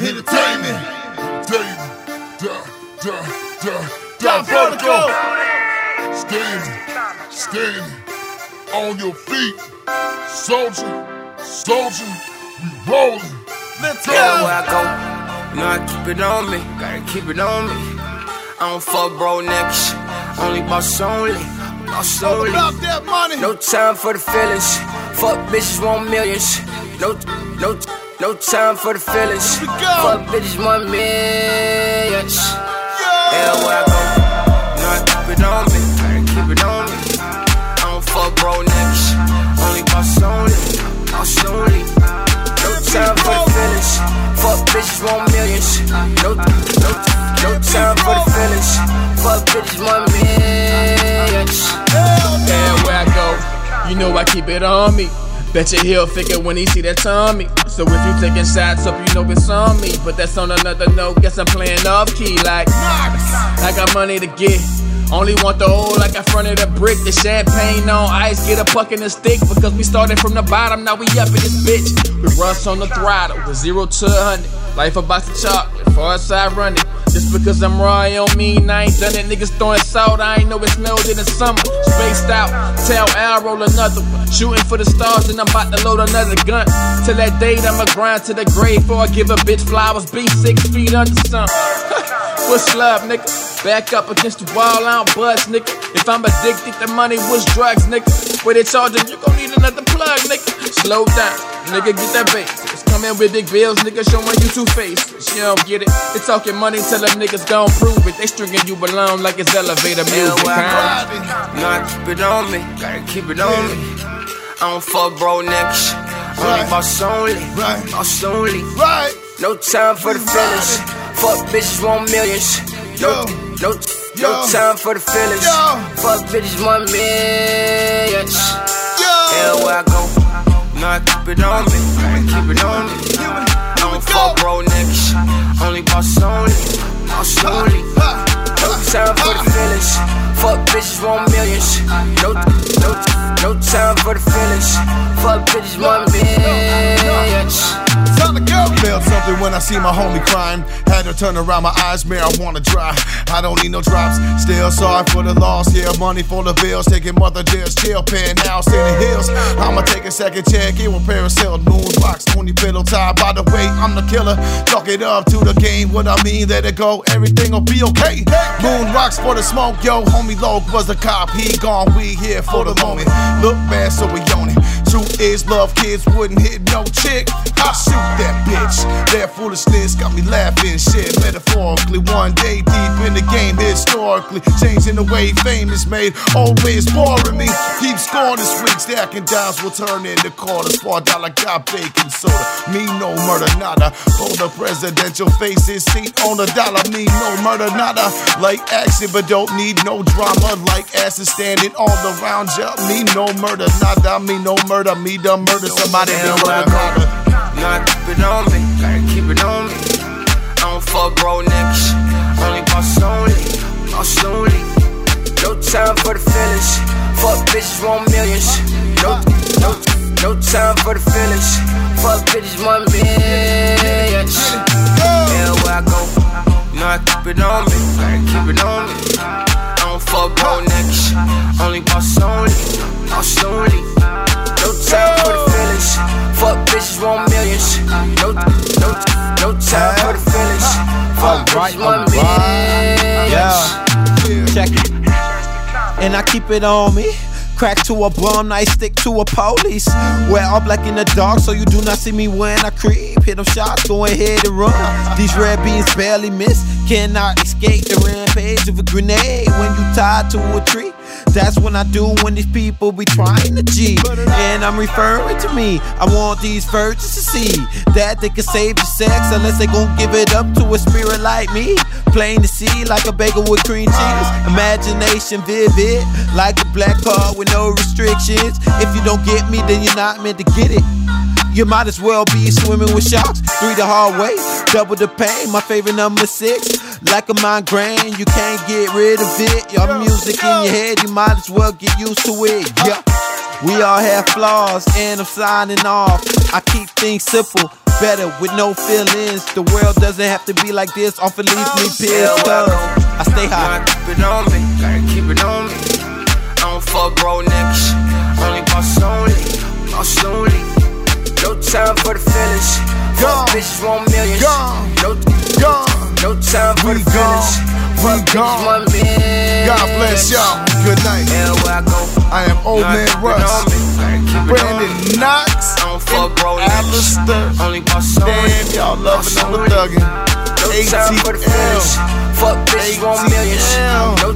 Entertainment. Standing, standing on your feet. Soldier, soldier, we rolling. Let's go. Where I go, you know I keep it on me. Gotta keep it on me. I don't fuck bro niggas. Only boss only. Boss money. No time for the feelings. Fuck bitches want millions. No, no, no time for the feelings. Here we go. Fuck bitches want millions. Yeah, where I go, know I keep it on me. Gotta keep it on me. I don't fuck bro niggas. Only boss only. Boss only. No time for the feelings. Fuck bitches want millions. No, no, no time for the feelings. Fuck bitches want millions. Yeah, where I go, you know I keep it on me. Bet your he'll figure when he see that Tommy. So if you taking shots up, you know it's on me. But that's on another note, guess I'm playing off key like I got money to get. Only want the old like I fronted a brick. The champagne on ice, get a puck in the stick. Because we started from the bottom, now we up in this bitch. We rush on the throttle, with zero to a hundred. Life a box of chocolate, far side I run it. Just because I'm raw, I don't mean I ain't done it. Niggas throwing salt, I ain't know it smelled in the summer. Spaced out, tell Al roll another one. Shooting for the stars, and I'm about to load another gun. Till that date, I'ma grind to the grave before I give a bitch flowers. Be six feet under sun. What's love, nigga? Back up against the wall, I don't buzz, nigga. If I'm addicted to money, what's drugs, nigga? Where they charging, you gon' need another plug, nigga. Slow down, nigga, get that bass. It's coming with big bills, nigga, showing you two faces. You don't get it. They talking money, tell them niggas don't prove it. They stringing you along like it's elevator Yeah, music. where I huh? go, you know I keep it on me. Gotta keep it on me. I don't fuck bro niggas. Only Right. boss only. Right. Boss only. Right. No time for the feelings. Fuck bitches want millions. No, no, no time for the feelings. Fuck bitches want millions. Yo. Yeah, where I go, I keep it on me. Keep it on me. I don't fuck bro niggas. Only boss only. Boss only. No time for the feelings. Fuck bitches want millions. No, no, no time for the feelings. Fuck bitches want millions. Felt something when I see my homie crying. Had to turn around my eyes, marijuana dry. I don't need no drops. Still sorry for the loss. Yeah, money for the bills. Taking mother deals, chill pen now, in the hills. I'ma take a second check. It will parasail, moon rocks, 20 pillow tie. By the way, I'm the killer. Talk it up to the game. What I mean, let it go. Everything will be okay. Moon rocks for the smoke, yo. Homie Loc was a cop. He gone. We here for the moment. Look bad, so we own it. Truth is, love kids wouldn't hit no chick. I shoot that bitch. That foolishness got me laughing. Shit, metaphorically, one day deep in the game, historically, changing the way fame is made. Always boring me. Keep scoring this week. Stacking dimes will turn into quarters. Four dollar got bacon soda. Me no murder, nada. Hold the presidential faces. Seat on a dollar. Me no murder, nada. Like action, but don't need no drama. Like asses standing all around ya. Me no murder, nada. Me no murder. Me done murder somebody. Me murder, nada. You keep it on me. Gotta keep it on me. I don't fuck bro niggas. Only boss only. Boss only. No time for the feelings. Fuck bitches want millions. No, no, no time for the feelings. Fuck bitches want millions. Yeah, where I go, you know I keep it on me. Gotta keep it on me. I don't fuck bro niggas. Only boss only. Boss only. No time for the feelings. Fuck bitches want millions. No, no, no time for the Alright, bitches want Yeah. Check it. And I keep it on me. Crack to a bum, I stick to a police. Wear all black in the dark, so you do not see me when I creep. Hit them shots, go ahead and run. These red beans barely miss. Cannot escape the rampage of a grenade when you tied to a tree. That's when I do when these people be trying to cheat. And I'm referring to me. I want these virgins to see that they can save the sex unless they gon' give it up to a spirit like me. Plain to see like a bagel with cream cheese. Imagination vivid like a black car with no restrictions. If you don't get me, then you're not meant to get it. You might as well be swimming with sharks. Three the hard way, double the pain. My favorite number six, like a migraine, you can't get rid of it. Your music in your head, you might as well get used to it. Yeah. We all have flaws, and I'm signing off. I keep things simple, better with no feelings. The world doesn't have to be like this, often leaves me oh, pissed. Cause I stay high. Gotta keep it on me, gotta keep it on me. I don't fuck bro niggas, only boss only, boss only. No time for the feelings. Fuck bitches want millions. No. No time for We the gone. We gone. God bless y'all. Good night. I go. I am Old gotta Man Russ. on me, gotta keep it on me. Brandon Knox. Fuck bro. Alister. Only. Damn, y'all loving on the thuggin'. No time for the. ATL. Fuck bitches want millions. No, no,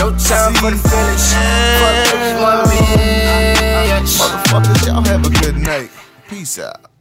no time for the feelings. Fuck bitches want millions. Motherfuckers, y'all have a good night. Peace out.